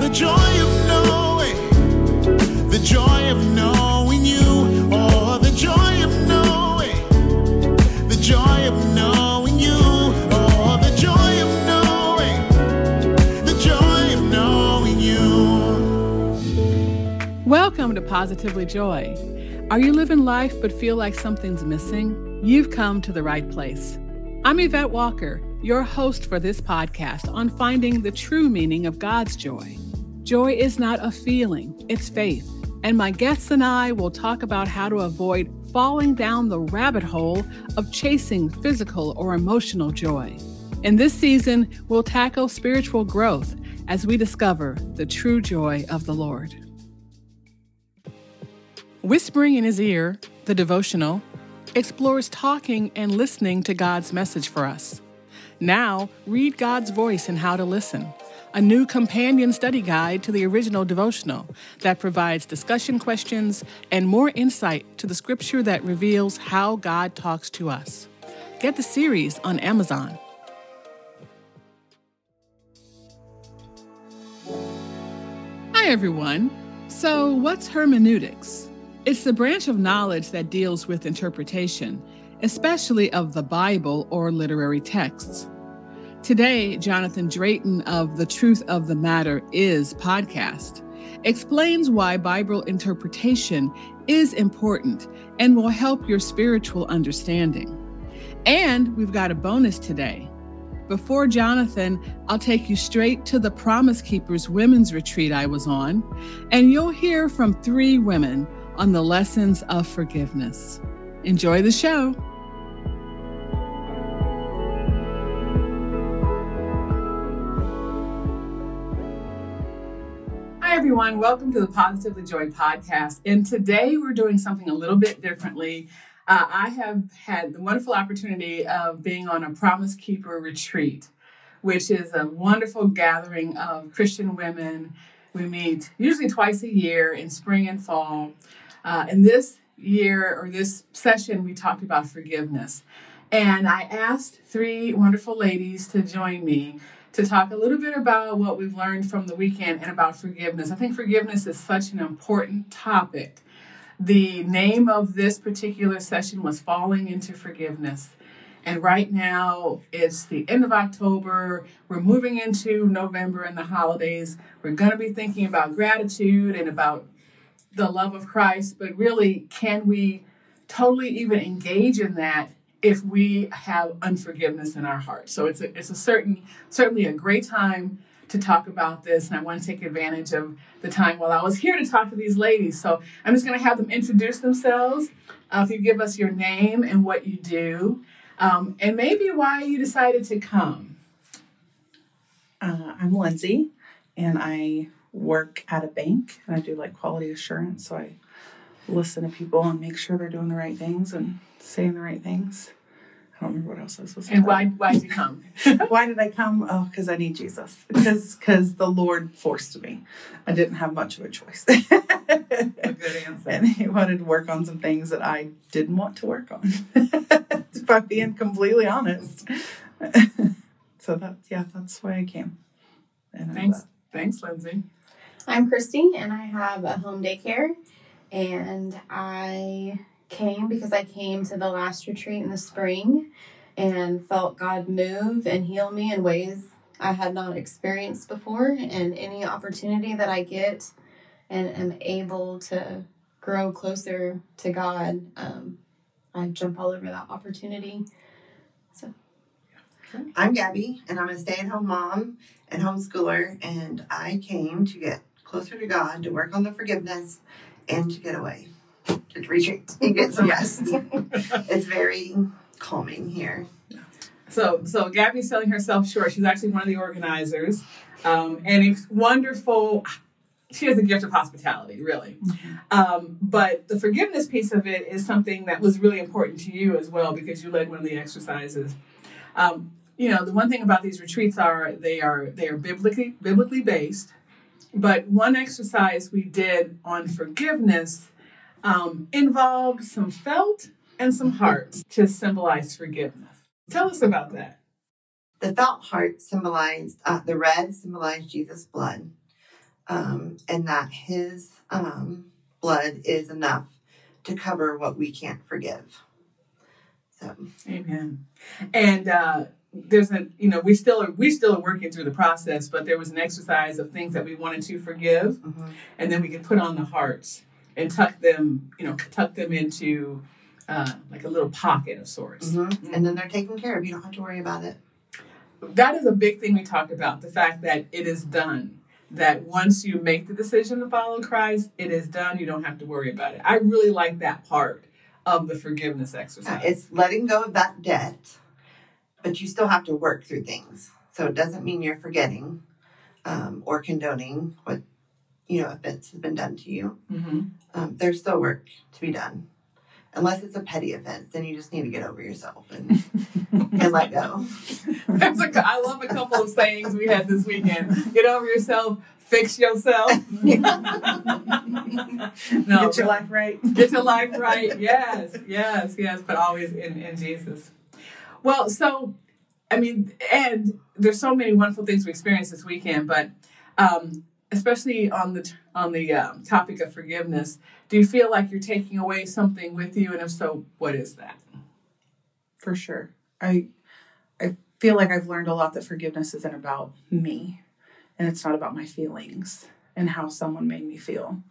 the joy of knowing, the joy of knowing you. Oh, the joy of knowing, the joy of knowing you. Oh, the joy of knowing, the joy of knowing you. Welcome to Positively Joy. Are you living life but feel like something's missing? You've come to the right place. I'm Yvette Walker, your host for this podcast on finding the true meaning of God's joy. Joy is not a feeling, it's faith. And my guests and I will talk about how to avoid falling down the rabbit hole of chasing physical or emotional joy. In this season, we'll tackle spiritual growth as we discover the true joy of the Lord. Whispering in His Ear, the devotional, explores talking and listening to God's message for us. Now, read God's voice and how to listen, a new companion study guide to the original devotional that provides discussion questions and more insight to the scripture that reveals how God talks to us. Get the series on Amazon. Hi, everyone. So, what's hermeneutics? It's the branch of knowledge that deals with interpretation, especially of the Bible or literary texts. Today, Johnathan Drayton of the Truth of the Matter Is podcast explains why Bible interpretation is important and will help your spiritual understanding. And we've got a bonus today. Before Johnathan, I'll take you straight to the Promise Keepers Women's Retreat I was on, and you'll hear from three women on the lessons of forgiveness. Enjoy the show. Everyone. Welcome to the Positively Joy podcast. And today we're doing something a little bit differently. Uh, I have had the wonderful opportunity of being on a Promise Keeper retreat, which is a wonderful gathering of Christian women. We meet usually twice a year in spring and fall. Uh, in this year or this session, we talked about forgiveness. And I asked three wonderful ladies to join me to talk a little bit about what we've learned from the weekend and about forgiveness. I think forgiveness is such an important topic. The name of this particular session was Falling into Forgiveness. And right now, it's the end of October. We're moving into November and the holidays. We're going to be thinking about gratitude and about the love of Christ, but really, can we totally even engage in that if we have unforgiveness in our heart? So it's a, it's a certain certainly a great time to talk about this, and I want to take advantage of the time while I was here to talk to these ladies. So I'm just going to have them introduce themselves. Uh, if you give us your name and what you do, um, and maybe why you decided to come. Uh, I'm Lindsay, and I work at a bank, and I do like quality assurance. So I listen to people and make sure they're doing the right things and saying the right things. I don't remember what else I was supposed to And say. why why did you come? Why did I come? Oh, because I need Jesus. Because because the Lord forced me. I didn't have much of a choice. a good answer. and He wanted to work on some things that I didn't want to work on. if I'm being completely honest. so that's yeah, that's why I came. And Thanks, left. thanks, Lindsay. I'm Christy, and I have a home daycare. And I came because I came to the last retreat in the spring and felt God move and heal me in ways I had not experienced before. And any opportunity that I get and am able to grow closer to God, um, I jump all over that opportunity. So, I'm Gabby, and I'm a stay at home mom and homeschooler, and I came to get closer to God, to work on the forgiveness, and to get away, to retreat and get some rest. it's very calming here. So, so Gabby's selling herself short. She's actually one of the organizers, um, and it's wonderful. She has a gift of hospitality, really. Um, but the forgiveness piece of it is something that was really important to you as well because you led one of the exercises. Um, you know, the one thing about these retreats are they are they are biblically biblically based. But one exercise we did on forgiveness um, involved some felt and some hearts to symbolize forgiveness. Tell us about that. The felt heart symbolized, uh, the red symbolized Jesus' blood. um, and that His um, blood is enough to cover what we can't forgive. So, Amen. And uh, there's a, you know, we still are, we still are working through the process, but there was an exercise of things that we wanted to forgive, mhm. and then we can put on the hearts and tuck them, you know, tuck them into uh, like a little pocket of sorts. Mhm. and then they're taken care of. You don't have to worry about it. That is a big thing we talked about. The fact that it is done. That once you make the decision to follow Christ, it is done. You don't have to worry about it. I really like that part of the forgiveness exercise. It's letting go of that debt, but you still have to work through things. So it doesn't mean you're forgetting um, or condoning what you know offense has been done to you. hmm Um, there's still work to be done, unless it's a petty offense. Then you just need to get over yourself and and let go. There's a, I love a couple of sayings we had this weekend. Get over yourself, fix yourself. no, Get your life right. get your life right. Yes, yes, yes, but always in, in Jesus. Well, so I mean, and there's so many wonderful things we experienced this weekend, but um, especially on the on the um, topic of forgiveness, do you feel like you're taking away something with you, and if so, what is that? For sure. I I feel like I've learned a lot that forgiveness isn't about me and it's not about my feelings and how someone made me feel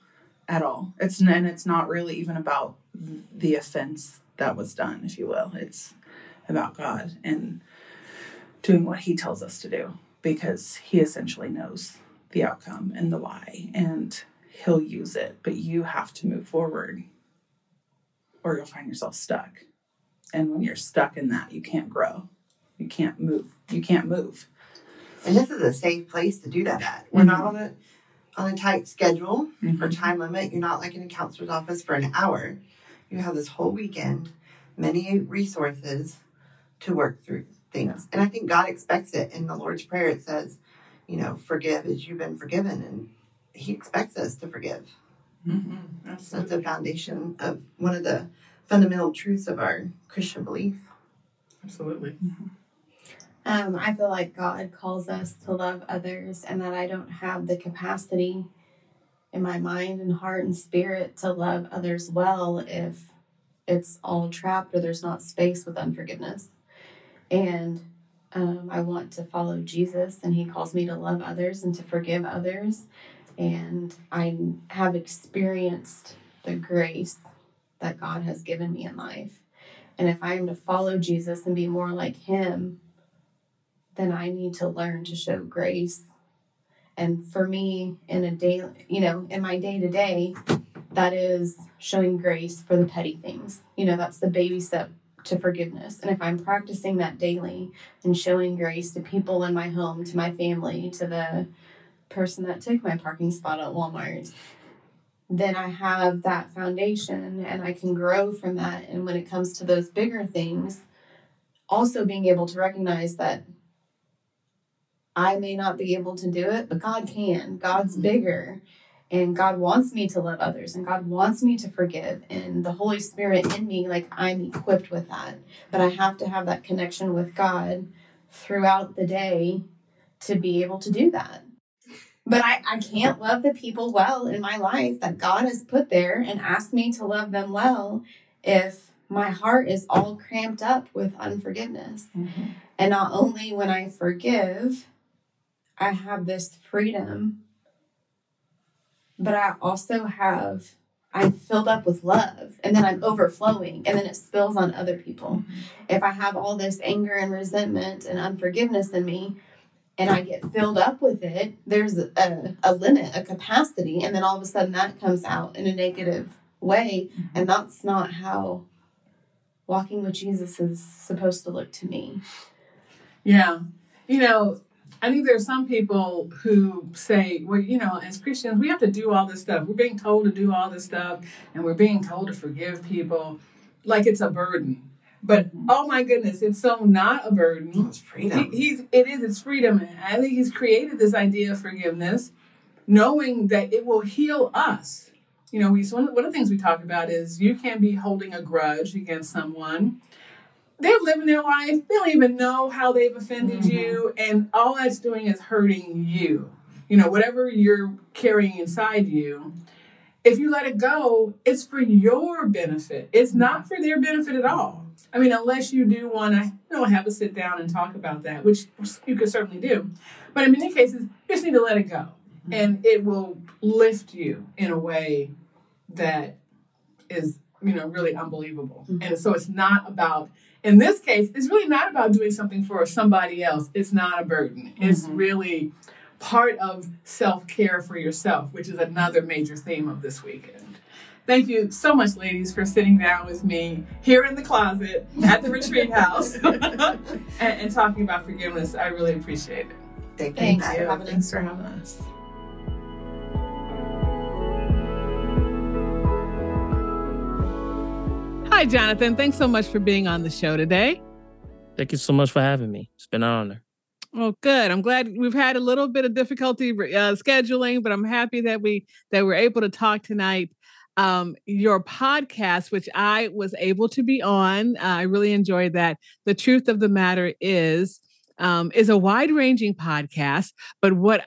at all. It's and it's not really even about the offense that was done, if you will. It's about God and doing what he tells us to do because he essentially knows the outcome and the why and he'll use it, but you have to move forward or you'll find yourself stuck. And when you're stuck in that, you can't grow. You can't move. You can't move. And this is a safe place to do that at. We're not mm-hmm. on a on a tight schedule or mm-hmm. time limit. You're not like in a counselor's office for an hour. You have this whole weekend, many resources to work through things. And I think God expects it. In the Lord's Prayer, it says, you know, forgive as you've been forgiven. And He expects us to forgive. Mm-hmm. That's the foundation of one of the fundamental truths of our Christian belief. Absolutely. Um, I feel like God calls us to love others, and that I don't have the capacity in my mind and heart and spirit to love others well if it's all trapped or there's not space with unforgiveness. And um, I want to follow Jesus, and He calls me to love others and to forgive others. And I have experienced the grace that God has given me in life. And if I am to follow Jesus and be more like Him, then I need to learn to show grace. And for me, in a day, you know, in my day to day, that is showing grace for the petty things. You know, that's the baby step to forgiveness. And if I'm practicing that daily and showing grace to people in my home, to my family, to the person that took my parking spot at Walmart, then I have that foundation and I can grow from that. And when it comes to those bigger things, also being able to recognize that I may not be able to do it, but God can. God's mm-hmm. bigger. And God wants me to love others and God wants me to forgive. And the Holy Spirit in me, like I'm equipped with that. But I have to have that connection with God throughout the day to be able to do that. But I, I can't love the people well in my life that God has put there and asked me to love them well if my heart is all cramped up with unforgiveness. Mm-hmm. And not only when I forgive, I have this freedom, but I also have, I'm filled up with love and then I'm overflowing and then it spills on other people. Mm-hmm. If I have all this anger and resentment and unforgiveness in me, and I get filled up with it, there's a, a limit, a capacity, and then all of a sudden that comes out in a negative way. Mm-hmm. And that's not how walking with Jesus is supposed to look to me. Yeah. You know, I think there's some people who say, well, you know, as Christians, we have to do all this stuff. We're being told to do all this stuff, and we're being told to forgive people like it's a burden. But oh my goodness, it's so not a burden. Oh, it's freedom. He, he's it is it's freedom. I think he's created this idea of forgiveness, knowing that it will heal us. You know, we one of, one of the things we talk about is you can't be holding a grudge against someone. They're living their life. They don't even know how they've offended mm-hmm. you, and all that's doing is hurting you. you know, whatever you're carrying inside you, if you let it go, it's for your benefit. It's not for their benefit at all. I mean, unless you do want to, you know, have a sit down and talk about that, which you could certainly do. But in many cases, you just need to let it go, mm-hmm. and it will lift you in a way that is, you know, really unbelievable. And mm-hmm. so it's not about. In this case, it's really not about doing something for somebody else. It's not a burden. It's mm-hmm. really part of self care for yourself, which is another major theme of this weekend. Thank you so much, ladies, for sitting down with me here in the closet at the retreat house and, and talking about forgiveness. I really appreciate it. Thank you. Thanks Bye. for having us. Thanks for having us. Hi, Johnathan. Thanks so much for being on the show today. Thank you so much for having me. It's been an honor. Well, good. I'm glad we've had a little bit of difficulty uh, scheduling, but I'm happy that we that we're able to talk tonight. Um, your podcast, which I was able to be on, uh, I really enjoyed that. The truth of the matter is, um, is a wide ranging podcast, but what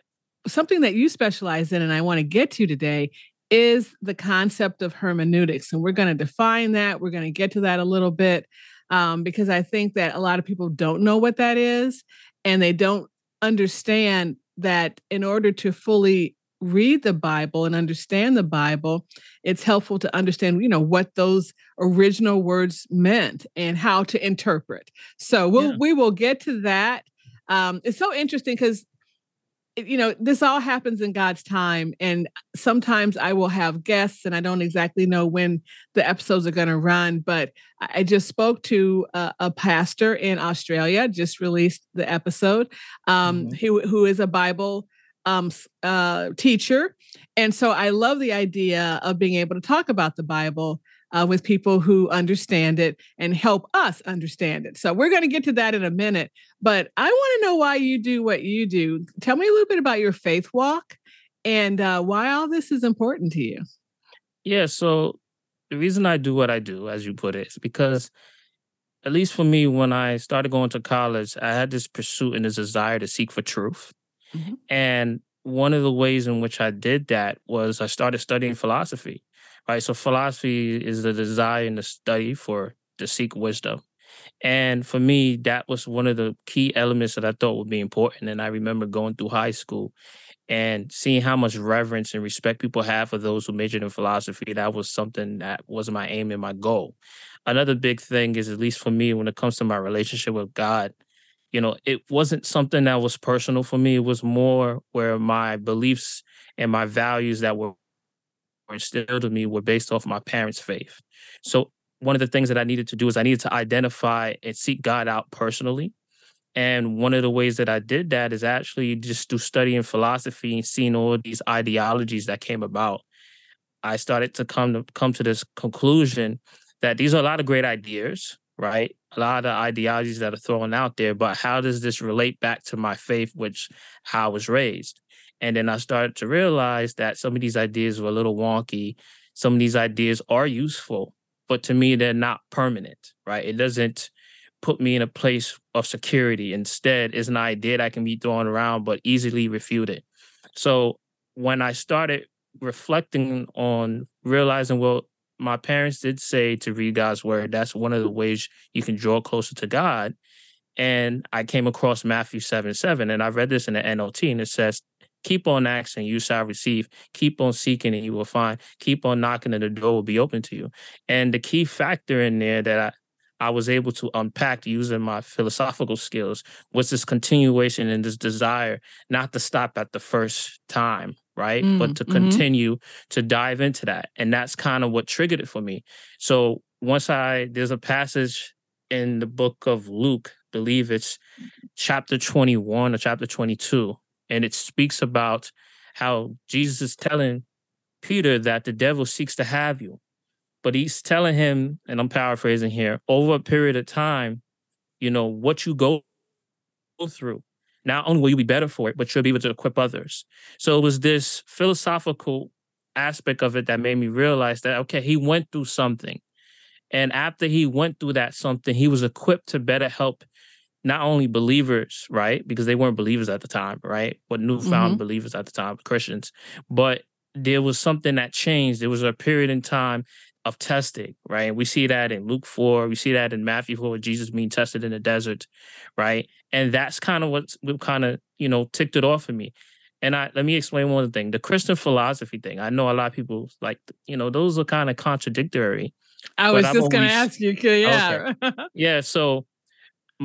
something that you specialize in, and I want to get to today, is the concept of hermeneutics, and we're going to define that. We're going to get to that a little bit um, because I think that a lot of people don't know what that is and they don't understand that in order to fully read the bible and understand the bible it's helpful to understand you know what those original words meant and how to interpret so we'll Yeah. we will get to that um it's so interesting because you know this all happens in god's time and sometimes i will have guests and i don't exactly know when the episodes are going to run but I just spoke to a, a pastor in Australia, just released the episode, um, Mhm. who, who is a Bible um, uh, teacher. And so I love the idea of being able to talk about the Bible uh, with people who understand it and help us understand it. So we're going to get to that in a minute. But I want to know why you do what you do. Tell me a little bit about your faith walk and uh, why all this is important to you. Yeah, so the reason I do what I do, as you put it, is because at least for me, when I started going to college, I had this pursuit and this desire to seek for truth. Mhm. And one of the ways in which I did that was I started studying philosophy. Right. So philosophy is the desire and the study for to seek wisdom. And for me, that was one of the key elements that I thought would be important. And I remember going through high school and seeing how much reverence and respect people have for those who majored in philosophy. That was something that was my aim and my goal. Another big thing is, at least for me, when it comes to my relationship with God, you know, it wasn't something that was personal for me. It was more where my beliefs and my values that were instilled in me were based off my parents' faith. So one of the things that I needed to do is I needed to identify and seek God out personally. And one of the ways that I did that is actually just through studying philosophy and seeing all these ideologies that came about. I started to come to come to this conclusion that these are a lot of great ideas, right? A lot of ideologies that are thrown out there, but how does this relate back to my faith, which how I was raised? And then I started to realize that some of these ideas were a little wonky. Some of these ideas are useful, but to me, they're not permanent, right? It doesn't put me in a place of security. Instead, it's an idea that can be thrown around, but easily refuted. So when I started reflecting on realizing, well, my parents did say to read God's word. That's one of the ways you can draw closer to God. And I came across Matthew 7 7, and I read this in the NLT, and it says, Keep on asking, you shall receive. Keep on seeking, and you will find. Keep on knocking, and the door will be open to you. And the key factor in there that I I was able to unpack using my philosophical skills was this continuation and this desire not to stop at the first time, right? Mm, but to mhm. continue to dive into that. And that's kind of what triggered it for me. So once I, there's a passage in the book of Luke, I believe it's chapter 21 or chapter 22, and it speaks about how Jesus is telling Peter that the devil seeks to have you but he's telling him, and I'm paraphrasing here, over a period of time, you know, what you go through. Not only will you be better for it, but you'll be able to equip others. So it was this philosophical aspect of it that made me realize that, okay, he went through something. And after he went through that something, he was equipped to better help not only believers, right? Because they weren't believers at the time, right? But newfound Mhm. believers at the time, Christians. But there was something that changed. There was a period in time of testing, right? We see that in Luke 4, we see that in Matthew 4, with Jesus being tested in the desert, right? And that's kind of what kind of, you know, ticked it off for me. And I let me explain one thing. The Christian philosophy thing. I know a lot of people like, you know, those are kind of contradictory. I was just going to ask you, Yeah. Yeah. So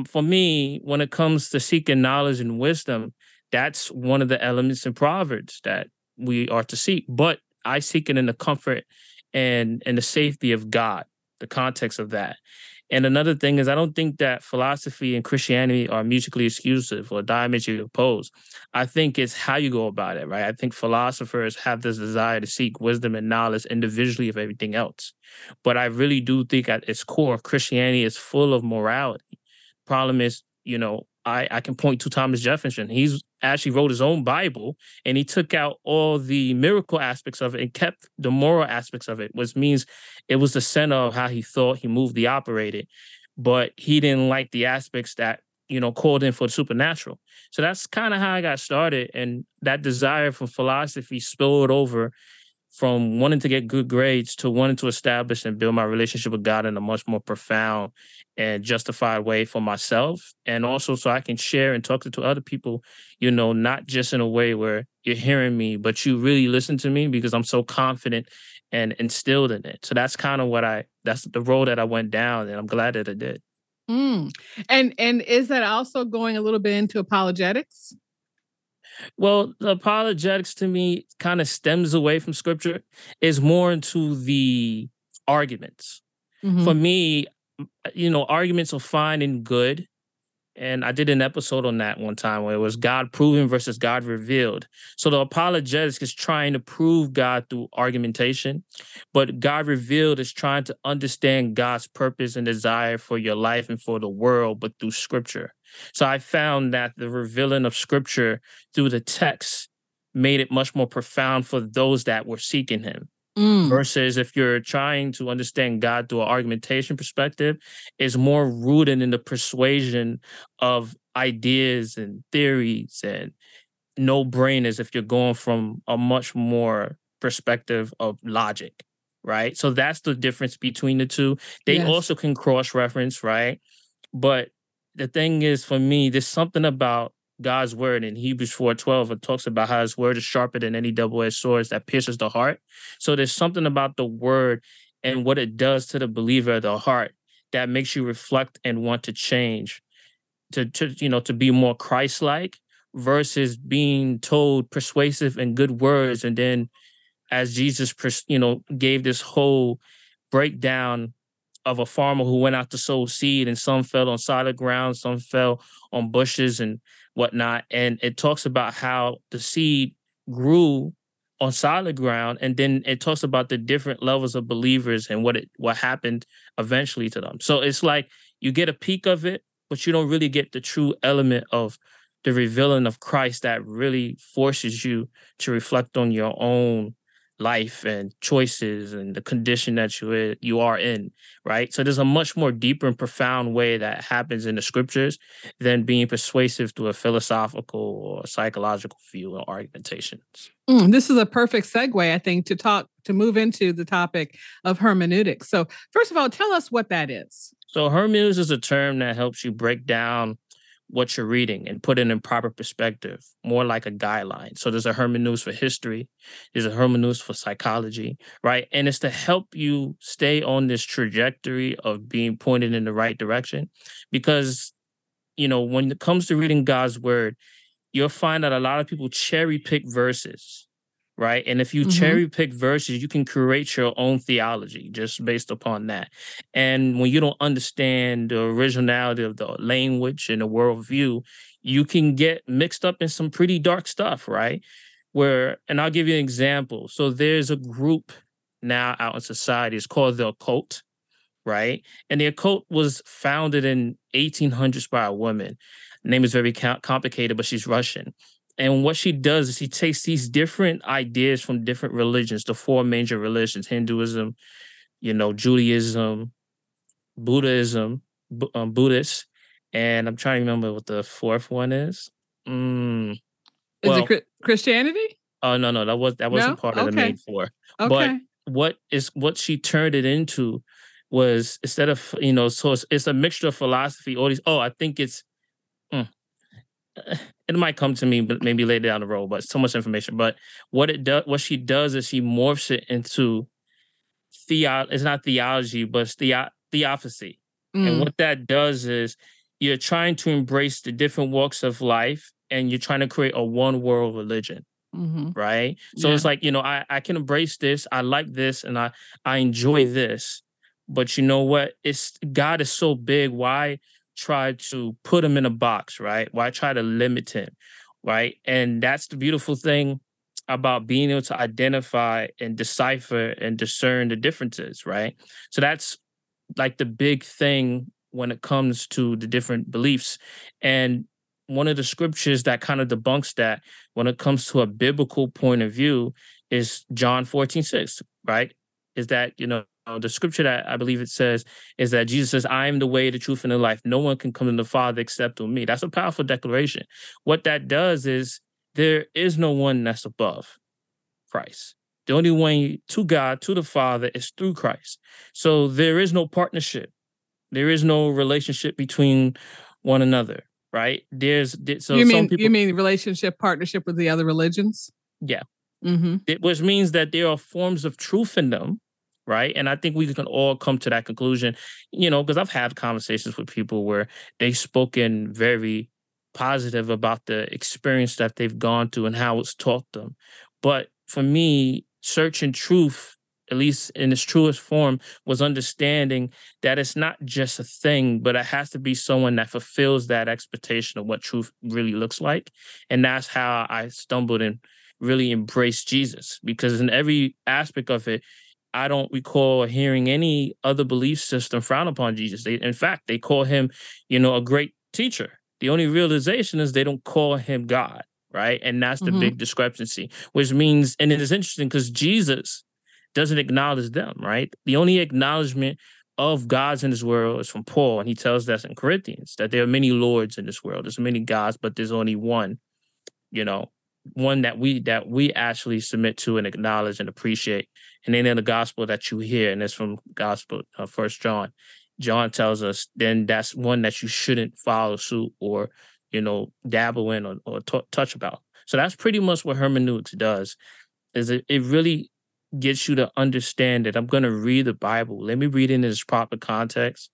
for me, when it comes to seeking knowledge and wisdom, that's one of the elements in Proverbs that we are to seek. But I seek it in the comfort and and the safety of God, the context of that. And another thing is, I don't think that philosophy and Christianity are mutually exclusive or diametrically opposed. I think it's how you go about it, right? I think philosophers have this desire to seek wisdom and knowledge individually of everything else. But I really do think at its core, Christianity is full of morality. Problem is, you know, I, I can point to Thomas Jefferson. He's actually wrote his own Bible and he took out all the miracle aspects of it and kept the moral aspects of it, which means it was the center of how he thought, he moved, he operated. But he didn't like the aspects that, you know, called in for the supernatural. So that's kind of how I got started. And that desire for philosophy spilled over from wanting to get good grades to wanting to establish and build my relationship with God in a much more profound and justified way for myself. And also so I can share and talk to, to other people, you know, not just in a way where you're hearing me, but you really listen to me because I'm so confident and instilled in it. So that's kind of what I that's the road that I went down and I'm glad that I did. Mm. And and is that also going a little bit into apologetics? Well, the apologetics to me kind of stems away from scripture, is more into the arguments. Mhm. For me, you know, arguments are fine and good. And I did an episode on that one time where it was God proven versus God revealed. So the apologetics is trying to prove God through argumentation, but God revealed is trying to understand God's purpose and desire for your life and for the world, but through scripture. So I found that the revealing of scripture through the text made it much more profound for those that were seeking him Mm. versus if you're trying to understand God through an argumentation perspective, is more rooted in the persuasion of ideas and theories and no brainers if you're going from a much more perspective of logic, right? So that's the difference between the two. They Yes. also can cross reference, right? But the thing is, for me, there's something about God's word in Hebrews 4:12. It talks about how his word is sharper than any double-edged sword that pierces the heart. So there's something about the word and what it does to the believer the heart that makes you reflect and want to change, to, to you know, to be more Christ-like versus being told persuasive and good words. And then as Jesus, you know, gave this whole breakdown of a farmer who went out to sow seed and some fell on solid ground, some fell on bushes and whatnot. And it talks about how the seed grew on solid ground and then it talks about the different levels of believers and what it what happened eventually to them so it's like you get a peek of it but you don't really get the true element of the revealing of christ that really forces you to reflect on your own life and choices and the condition that you you are in right so there's a much more deeper and profound way that happens in the scriptures than being persuasive through a philosophical or psychological view or argumentations Mm, this is a perfect segue, I think, to talk to move into the topic of hermeneutics. So, first of all, tell us what that is. So hermeneutics is a term that helps you break down what you're reading and put it in proper perspective, more like a guideline. So there's a hermeneutics for history, there's a hermeneutics for psychology, right? And it's to help you stay on this trajectory of being pointed in the right direction. Because, you know, when it comes to reading God's word, you'll find that a lot of people cherry pick verses right? And if you Mhm. cherry pick verses, you can create your own theology just based upon that. And when you don't understand the originality of the language and the worldview, you can get mixed up in some pretty dark stuff, right? Where, and I'll give you an example. So there's a group now out in society, it's called the occult, right? And the occult was founded in 1800s by a woman. Name is very complicated, but she's Russian. And what she does is she takes these different ideas from different religions, the four major religions Hinduism, you know, Judaism, Buddhism, Bu- um, Buddhist, and I'm trying to remember what the fourth one is. Mm, Is well- it Chri- Christianity? oh no, no, that was that wasn't No? part of the main four. Okay. what is what she turned it into was instead of you know so it's, it's a mixture of philosophy all these oh i think it's it might come to me but maybe later down the road but so much information. But what it does what she does is she morphs it into theo it's not theology but it's theo- theosophy. And Mm. what that does is you're trying to embrace the different walks of life and you're trying to create a one world religion Mhm. right? So it's like you know i i can embrace this i like this and i i enjoy this but you know what? It's god is so big. Why try to put him in a box right? Why try to limit him right? And that's the beautiful thing about being able to identify and decipher and discern the differences right? So that's like the big thing when it comes to the different beliefs. And one of the scriptures that kind of debunks that when it comes to a biblical point of view is John 14, 6, right? Is that, you know, the scripture that I believe it says is that Jesus says, I am the way, the truth, and the life. No one can come to the Father except through me. That's a powerful declaration. What that does is there is no one that's above Christ. The only way to God, to the Father, is through Christ. So there is no partnership. There is no relationship between one another, right? There's there- so you some mean people you mean relationship partnership with the other religions? Yeah. Mm-hmm. it- which means that there are forms of truth in them, right? And I think we can all come to that conclusion, you know, because I've had conversations with people where they've spoken very positive about the experience that they've gone through and how it's taught them. But for me, searching truth, at least in its truest form, was understanding that it's not just a thing, but it has to be someone that fulfills that expectation of what truth really looks like. And that's how I stumbled and really embraced Jesus because in every aspect of it, I don't recall hearing any other belief system frown upon Jesus. They, in fact, they call him, you know, a great teacher. The only realization is they don't call him God, right? And that's the Mhm. big discrepancy, which means, and it is interesting because Jesus doesn't acknowledge them, right? The only acknowledgement of gods in this world is from Paul, and he tells us in Corinthians that there are many lords in this world. There's many gods, but there's only one, you know, one that we that we actually submit to and acknowledge and appreciate. And then in the gospel that you hear, and it's from Gospel uh, First John, John tells us then that's one that you shouldn't follow suit or you know dabble in or, or t- touch about. So that's pretty much what hermeneutics does. Is it it really gets you to understand that I'm going to read the Bible. Let me read it in its proper context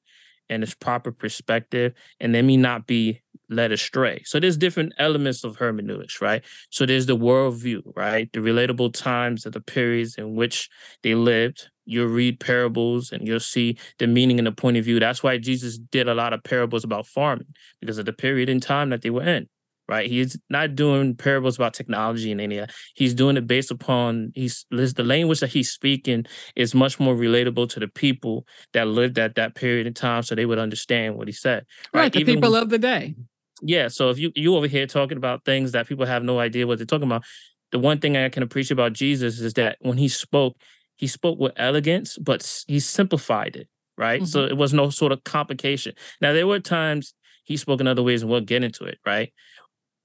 and its proper perspective, and let me not be led astray. So there's different elements of hermeneutics, right? So there's the worldview, right? The relatable times of the periods in which they lived. You'll read parables and you'll see the meaning and the point of view. That's why Jesus did a lot of parables about farming because of the period in time that they were in, right? He's not doing parables about technology and any of that. He's doing it based upon he's the language that he's speaking is much more relatable to the people that lived at that period in time, so they would understand what he said. Right. The Even- people of the day. Yeah. So if you you over here talking about things that people have no idea what they're talking about, the one thing I can appreciate about Jesus is that when he spoke, he spoke with elegance, but he simplified it. Right. So mm-hmm. it was no sort of complication. Now there were times he spoke in other ways, and we'll get into it. Right.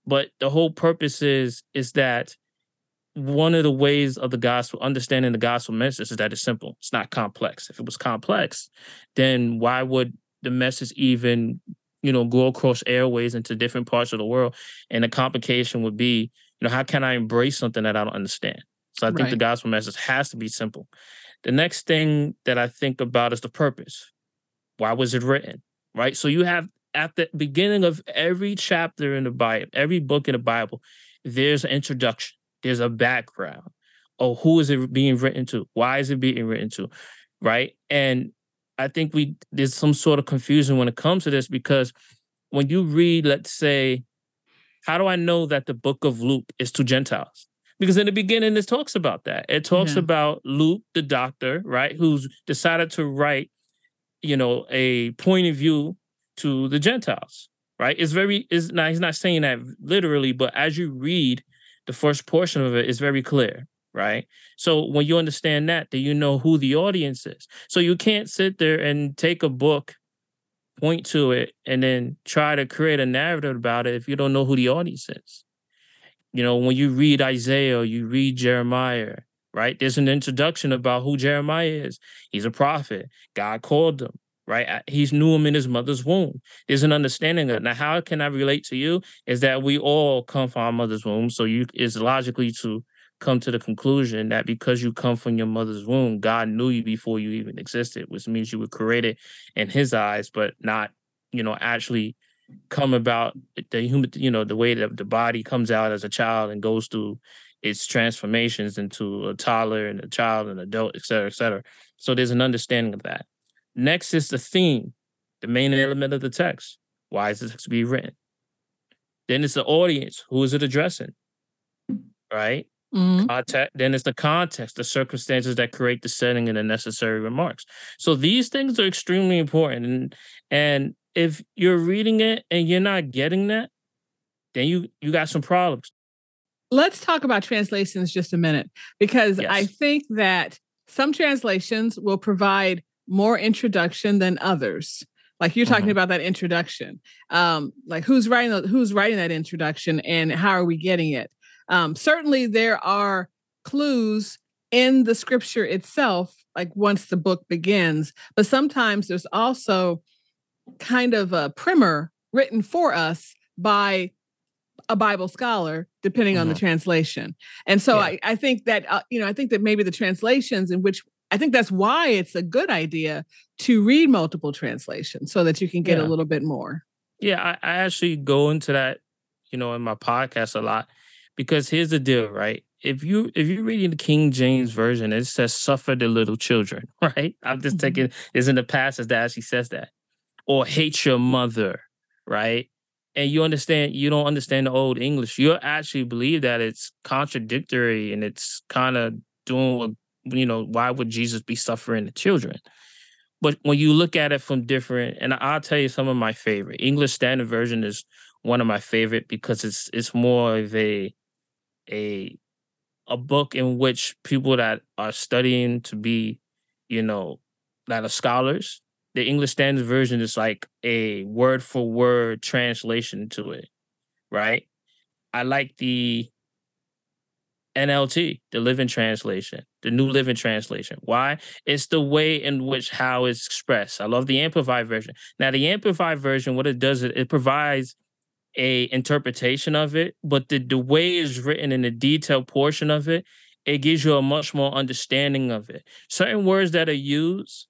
But the whole purpose is is that one of the ways of the gospel, understanding the gospel message, is that it's simple. It's not complex. If it was complex, then why would the message even you know, go across airways into different parts of the world. And the complication would be, you know, how can I embrace something that I don't understand? So I think the gospel message has to be simple. The next thing that I think about is the purpose. Why was it written? Right. So you have at the beginning of every chapter in the Bible, every book in the Bible, there's an introduction, there's a background. Oh, who is it being written to? Why is it being written to? Right. And I think we there's some sort of confusion when it comes to this because when you read, let's say, how do I know that the book of Luke is to Gentiles? Because in the beginning, it talks about that. It talks Yeah. about Luke, the doctor, right, who's decided to write, you know, a point of view to the Gentiles, right? It's very, is not, he's not saying that literally, but as you read the first portion of it, it's very clear, right? So when you understand that, then you know who the audience is. So you can't sit there and take a book point to it and then try to create a narrative about it if you don't know who the audience is. You know, when you read Isaiah, you read Jeremiah, right? There's an introduction about who Jeremiah is. He's a prophet. God called him, right? He's knew him in his mother's womb. There's an understanding of it. Now, how can I relate to you? Is that we all come from our mother's womb. So you is logically to come to the conclusion that because you come from your mother's womb, God knew you before you even existed, which means you were created in his eyes, but not, you know, actually come about the human, you know, the way that the body comes out as a child and goes through its transformations into a toddler and a child and adult, et cetera, et cetera. So there's an understanding of that. Next is the theme, the main element of the text. Why is this to be written? Then it's the audience. Who is it addressing? Right? Mhm. Context, then it's the context, the circumstances that create the setting and the necessary remarks. So these things are extremely important. And and if you're reading it and you're not getting that, then you you got some problems. Let's talk about translations just a minute because I think that some translations will provide more introduction than others. Like you're talking Mhm. about that introduction, um, like who's writing the, who's writing that introduction and how are we getting it? Um, certainly, there are clues in the scripture itself, like once the book begins, but sometimes there's also kind of a primer written for us by a Bible scholar, depending on the Mhm. translation. And so Yeah. I, I think that, uh, you know, I think that maybe the translations in which I think that's why it's a good idea to read multiple translations so that you can get Yeah. a little bit more. Yeah, I, I actually go into that, you know, in my podcast a lot because here's the deal, right? If you if you're reading the King James version, it says "suffer the little children," right? I'm just Mhm. taking is in the passage that actually says that, or hate your mother, right? And you understand, you don't understand the old English. You actually believe that it's contradictory and it's kind of doing what you know. Why would Jesus be suffering the children? But when you look at it from different, and I'll tell you some of my favorite. English Standard Version is one of my favorite because it's it's more of a a a book in which people that are studying to be, you know, that are scholars. The English Standard Version is like a word for word translation to it, right? I like the NLT, the Living Translation, the New Living Translation. Why? It's the way in which how it's expressed. I love the Amplified version. Now, the Amplified version, what it does is it provides a interpretation of it, but the, the way it's written in the detailed portion of it, it gives you a much more understanding of it. Certain words that are used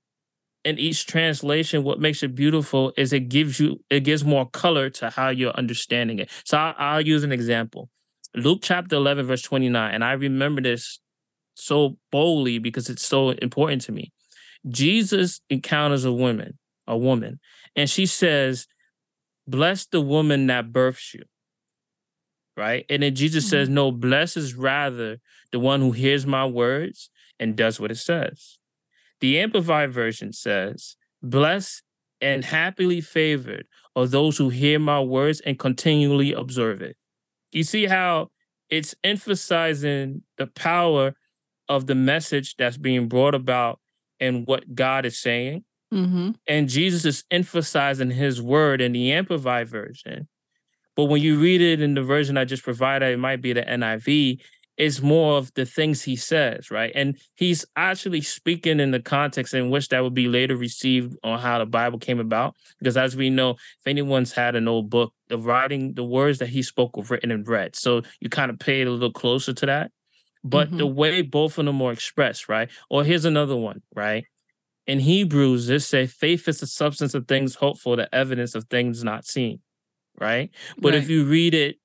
in each translation, what makes it beautiful is it gives you it gives more color to how you're understanding it. So I'll, I'll use an example. Luke chapter 11, verse 29. And I remember this so boldly because it's so important to me. Jesus encounters a woman, a woman, and she says, Bless the woman that births you. Right. And then Jesus says, mm-hmm. No, blessed is rather the one who hears my words and does what it says. The Amplified Version says, Blessed and happily favored are those who hear my words and continually observe it. You see how it's emphasizing the power of the message that's being brought about and what God is saying. Mm-hmm. And Jesus is emphasizing his word in the Amplified Version. But when you read it in the version I just provided, it might be the NIV, it's more of the things he says, right? And he's actually speaking in the context in which that would be later received on how the Bible came about. Because as we know, if anyone's had an old book, the writing, the words that he spoke were written in red. So you kind of pay it a little closer to that. But the way both of them are expressed, right? Or here's another one, right? In Hebrews, it say faith is the substance of things hoped for, the evidence of things not seen, right? But if you read it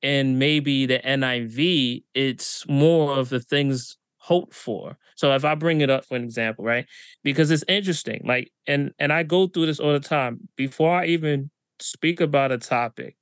in maybe the NIV, it's more of the things hoped for. So if I bring it up for an example, right? Because it's interesting. Like, and and I go through this all the time. Before I even speak about a topic,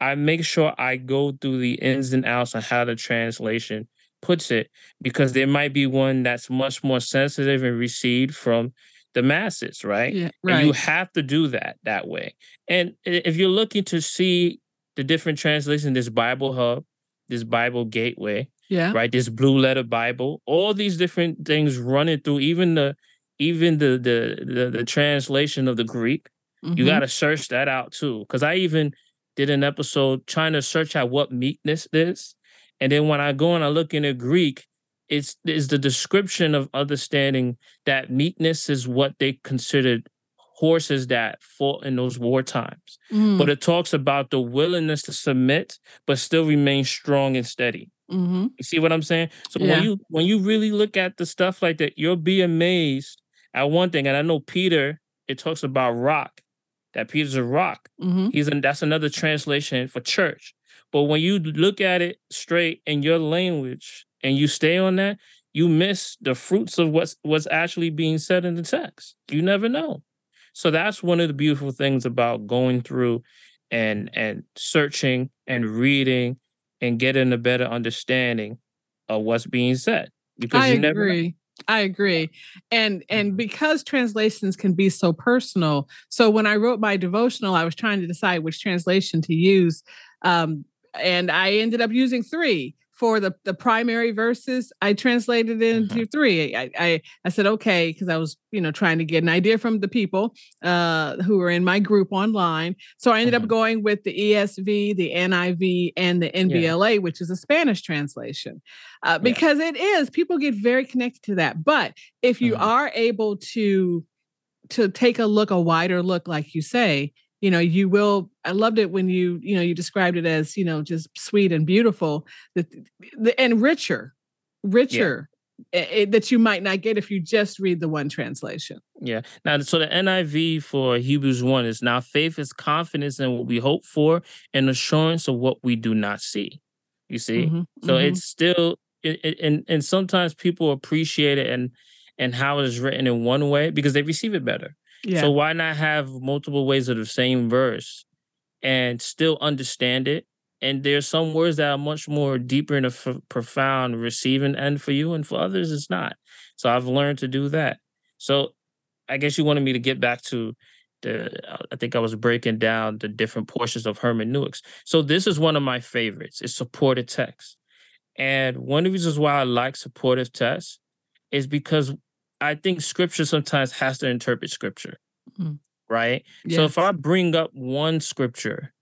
I make sure I go through the ins and outs on how the translation puts it, because there might be one that's much more sensitive and received from the masses, right? Yeah. And you have to do that that way. And if you're looking to see the different translations, this Bible Hub, this Bible Gateway, Yeah. right? This Blue Letter Bible, all these different things running through, even the even the the the, the translation of the Greek, You Mhm. got to search that out too. Because I even did an episode trying to search out what meekness is. And then when I go and I look in the Greek, it's is the description of understanding that meekness is what they considered horses that fought in those war times. Mm, But it talks about the willingness to submit, but still remain strong and steady. mhm. You see what I'm saying? So Yeah. when you when you really look at the stuff like that, you'll be amazed at one thing. And I know Peter, it talks about rock, that Peter's a rock. Mhm. He's in that's another translation for church. But when you look at it straight in your language and you stay on that, you miss the fruits of what's what's actually being said in the text. You never know. So that's one of the beautiful things about going through and and searching and reading and getting a better understanding of what's being said. Because I you never know. agree. I agree. And and Mhm. because translations can be so personal, so when I wrote my devotional, I was trying to decide which translation to use. Um, and I ended up using three for the, the primary verses. I translated it into three. I, I I said okay because I was you know trying to get an idea from the people uh, who were in my group online. So I ended up Mhm. going with the ESV, the NIV, and the NBLA, which is a Spanish translation uh, Yeah. because it is people get very connected to that but if you Mhm. are able to to take a look a wider look like you say you know you will i loved it when you you know you described it as you know just sweet and beautiful that the, and richer richer eh, eh, that you might not get if you just read the one translation Yeah. Now, so the NIV for Hebrews 1 is now faith is confidence in what we hope for and assurance of what we do not see. You see? Mhm, So mhm. it's still, it, it- and and sometimes people appreciate it and and how it is written in one way because they receive it better. Yeah So why not have multiple ways of the same verse and still understand it? And there's some words that are much more deeper and f- profound receiving end for you, and for others it's not. So I've learned to do that. So I guess you wanted me to get back to the. uh, I think I was breaking down the different portions of hermeneutics. So this is one of my favorites. It's supported text, and one of the reasons why I like supportive text is because I think scripture sometimes has to interpret scripture, Mm. right? So if I bring up one scripture,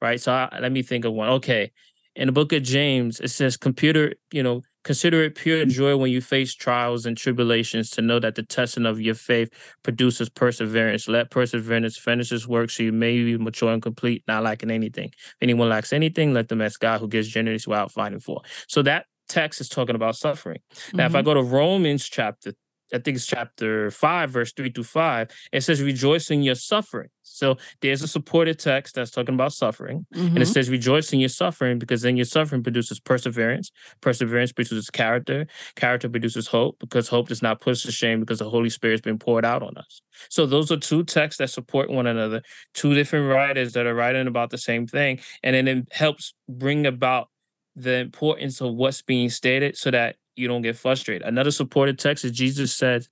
right? So I, let me think of one. Okay, in the book of James, it says, "Computer, you know, consider it pure joy when you face trials and tribulations, to know that the testing of your faith produces perseverance. Let perseverance finish its work, so you may be mature and complete, not lacking anything. If anyone lacks anything, let them ask God, who gives generously without finding for." So that text is talking about suffering. Now, if I Mhm. go to Romans chapter, I think it's chapter five, verse three to five, it says, Rejoice in your suffering. So there's a supported text that's talking about suffering. And it Mhm. says, Rejoice in your suffering, because then your suffering produces perseverance. Perseverance produces character. Character produces hope, because hope does not put us to shame, because the Holy Spirit has been poured out on us. So those are two texts that support one another, two different writers that are writing about the same thing. And then it helps bring about the importance of what's being stated so that you don't get frustrated. Another supported text is Jesus said,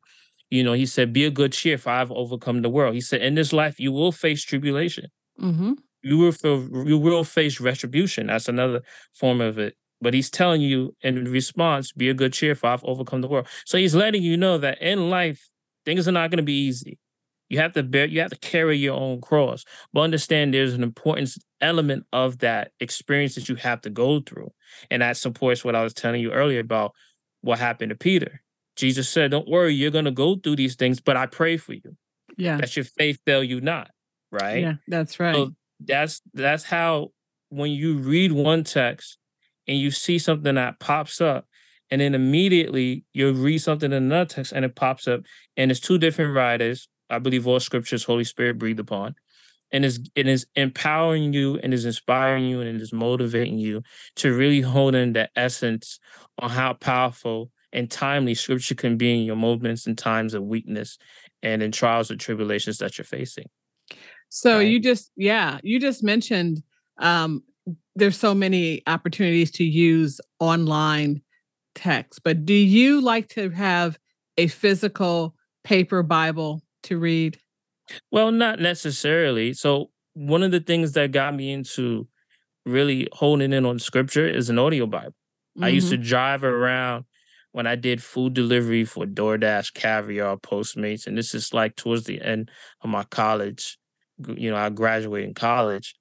you know, he said, Be a good cheer, for I've overcome the world. He said, In this life, you will face tribulation. Mhm. You will feel, you will face retribution. That's another form of it. But he's telling you in response, be a good cheer, for I've overcome the world. So he's letting you know that in life, things are not going to be easy. You have to bear, you have to carry your own cross. But understand there's an important element of that experience that you have to go through. And that supports what I was telling you earlier about what happened to Peter. Jesus said, Don't worry, you're going to go through these things, but I pray for you yeah that your faith fail you not. Right. yeah that's right So that's that's how when you read one text and you see something that pops up, and then immediately you read something in another text and it pops up, and it's two different writers. I believe all scriptures Holy Spirit breathed upon. And is it is empowering you and is inspiring you and it is motivating you to really hold in the essence on how powerful and timely scripture can be in your moments and times of weakness and in trials and tribulations that you're facing. So right? you just yeah, you just mentioned um there's so many opportunities to use online text, but do you like to have a physical paper Bible to read? Well, not necessarily. So one of the things that got me into really holding in on scripture is an audio Bible. I used Mm-hmm. to drive around when I did food delivery for DoorDash, Caviar, Postmates, and this is like towards the end of my college you know, I graduated in college,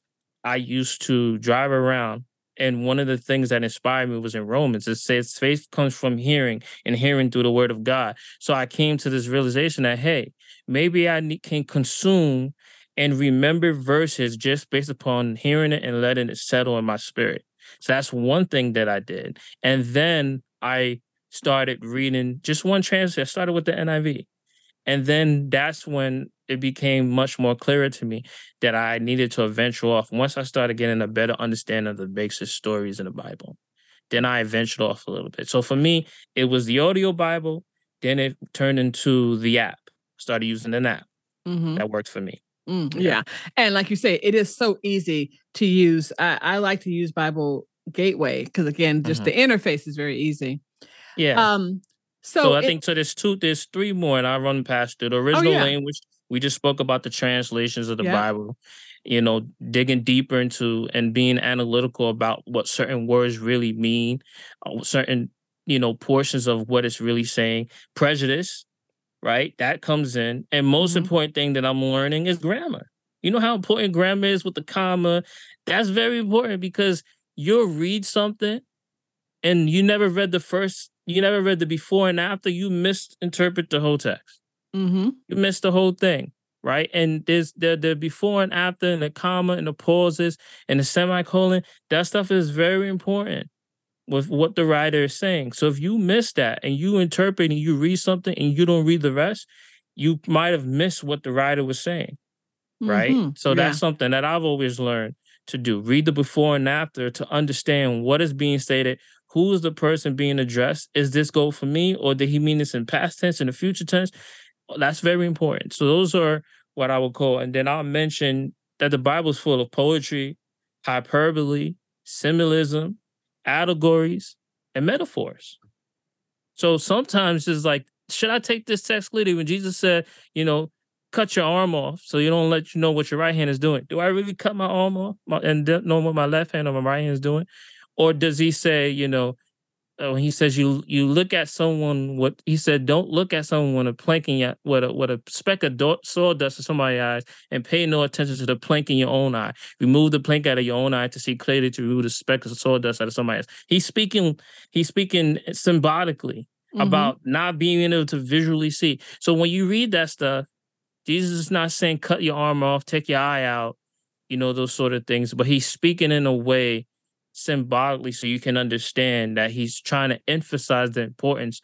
I used to drive around. And one of the things that inspired me was in Romans. It says faith comes from hearing and hearing through the word of God. So I came to this realization that, hey, maybe I can consume and remember verses just based upon hearing it and letting it settle in my spirit. So that's one thing that I did. And then I started reading just one translation. I started with the NIV. And then that's when it became much more clearer to me that I needed to venture off. Once I started getting a better understanding of the basic stories in the Bible, then I ventured off a little bit. So for me, it was the audio Bible. Then it turned into the app. Started using an app. Mhm. That worked for me. Mm, Yeah. yeah. And like you say, it is so easy to use. I, I like to use Bible Gateway because again, just Mhm. the interface is very easy. Yeah. Um, so, So, I it- think so. There's two. There's three more, and I run past it. The original yeah. language. We just spoke about the translations of the Yeah. Bible. You know, digging deeper into and being analytical about what certain words really mean, uh, certain you know portions of what it's really saying. Prejudice, right? That comes in, and most Mhm. important thing that I'm learning is grammar. You know how important grammar is with the comma. That's very important because you'll read something and you never read the first, you never read the before and after, you misinterpret the whole text. Mhm. You miss the whole thing, right? And there's the the before and after and the comma and the pauses and the semicolon. That stuff is very important with what the writer is saying. So if you miss that and you interpret and you read something and you don't read the rest, you might have missed what the writer was saying right? Mhm. So Yeah. that's something that I've always learned to do. Read the before and after to understand what is being stated. Who is the person being addressed? Is this goal for me, or did he mean this in past tense, in the future tense? That's very important. So those are what I would call, and then I'll mention that the Bible is full of poetry, hyperbole, symbolism, allegories, and metaphors. So sometimes it's like, should I take this text literally when Jesus said, you know, cut your arm off so you don't let you know what your right hand is doing? Do I really cut my arm off and know what my left hand or my right hand is doing? Or does he say, you know, when he says you you look at someone what he said don't look at someone with a plank in your with a with a speck of do- sawdust in somebody's eyes and pay no attention to the plank in your own eye remove the plank out of your own eye to see clearly to remove the speck of sawdust out of somebody's eyes. he's speaking he's speaking symbolically Mhm. about not being able to visually see. So when you read that stuff, Jesus is not saying cut your arm off, take your eye out, you know, those sort of things, but he's speaking in a way symbolically so you can understand that he's trying to emphasize the importance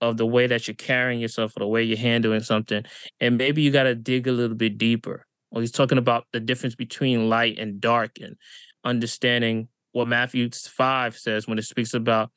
of the way that you're carrying yourself or the way you're handling something. And maybe you got to dig a little bit deeper. Or he's talking about the difference between light and dark and understanding what Matthew 5 says when it speaks about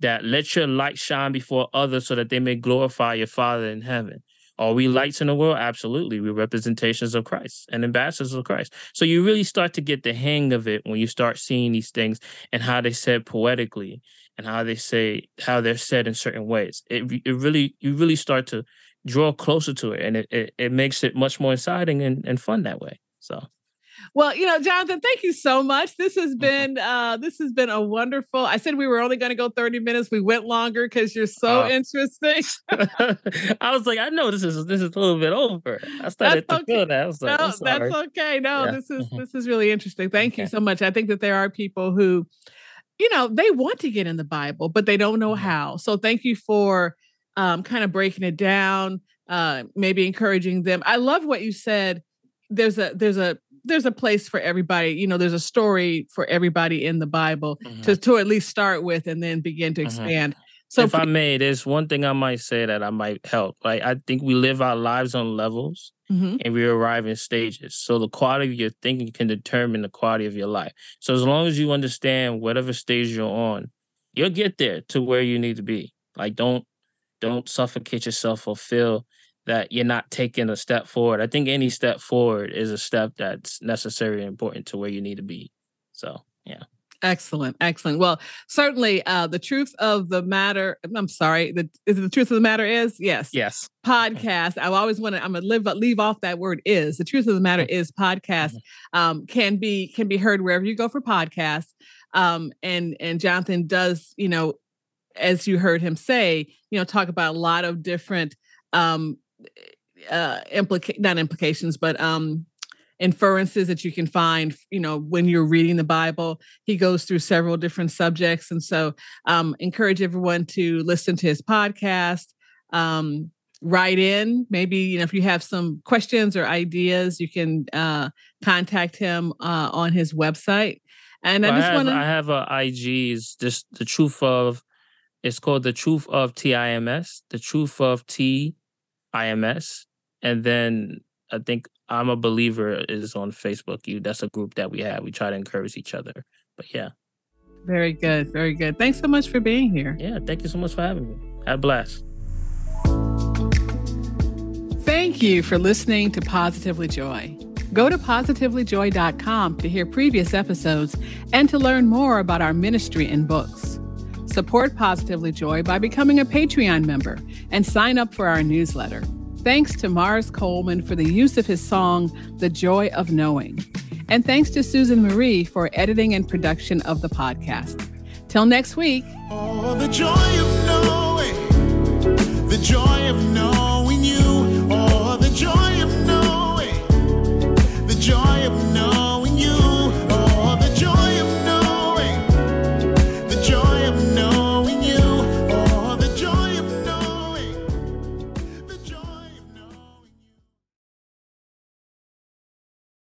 that let your light shine before others so that they may glorify your Father in heaven. Are we lights in the world? Absolutely. We're representations of Christ and ambassadors of Christ. So you really start to get the hang of it when you start seeing these things and how they said poetically and how they say how they're said in certain ways. It it really you really start to draw closer to it and it it, it makes it much more exciting and, and fun that way. So Well, you know, Johnathan, thank you so much. This has been uh this has been a wonderful. I said we were only going to go 30 minutes. We went longer because you're so Oh. interesting. I was like, I know this is this is a little bit over. I started to okay. feel that. I was like, no, that's okay. No, Yeah. this is Mhm. this is really interesting. Thank you so much. I think that there are people who, you know, they want to get in the Bible, but they don't know Mhm. how. So thank you for um, kind of breaking it down, uh, maybe encouraging them. I love what you said. There's a there's a there's a place for everybody. You know, there's a story for everybody in the Bible Mhm. to to at least start with and then begin to Mhm. expand. So if I may, there's one thing I might say that I might help. Like I think we live our lives on levels Mhm. and we arrive in stages. So the quality of your thinking can determine the quality of your life. So as long as you understand whatever stage you're on, you'll get there to where you need to be. Like don't don't suffocate yourself or feel that you're not taking a step forward. I think any step forward is a step that's necessary and important to where you need to be. So yeah. Excellent, excellent. Well, certainly, uh, the truth of the matter. I'm sorry. The is the truth of the matter is yes. Yes. Podcast. I always want to. I'm gonna live leave off that word is. The truth of the matter is podcast um, can be can be heard wherever you go for podcasts. Um, and and Johnathan does you know, as you heard him say, you know, talk about a lot of different um, uh, implica- not implications, but um, inferences that you can find, you know, when you're reading the Bible. He goes through several different subjects. And so um, encourage everyone to listen to his podcast. Um, write in maybe you know if you have some questions or ideas you can uh, contact him uh, on his website and Well, i just want to I have a IG is just the truth of it's called the truth of TIMS, the truth of TIMS. And then I think I'm a believer is on Facebook. You that's a group that we have. We try to encourage each other. But yeah. very good very good thanks so much for being here Yeah, thank you so much for having me. Have a blast. Thank you for listening to Positively Joy. Go to positivelyjoy.com to hear previous episodes and to learn more about our ministry and books. Support Positively Joy by becoming a Patreon member and sign up for our newsletter. Thanks to Mars Coleman for the use of his song, The Joy of Knowing. And thanks to Susan Marie for editing and production of the podcast. Till next week. Oh, the joy of knowing, the joy of knowing you. Oh, the joy of knowing, the joy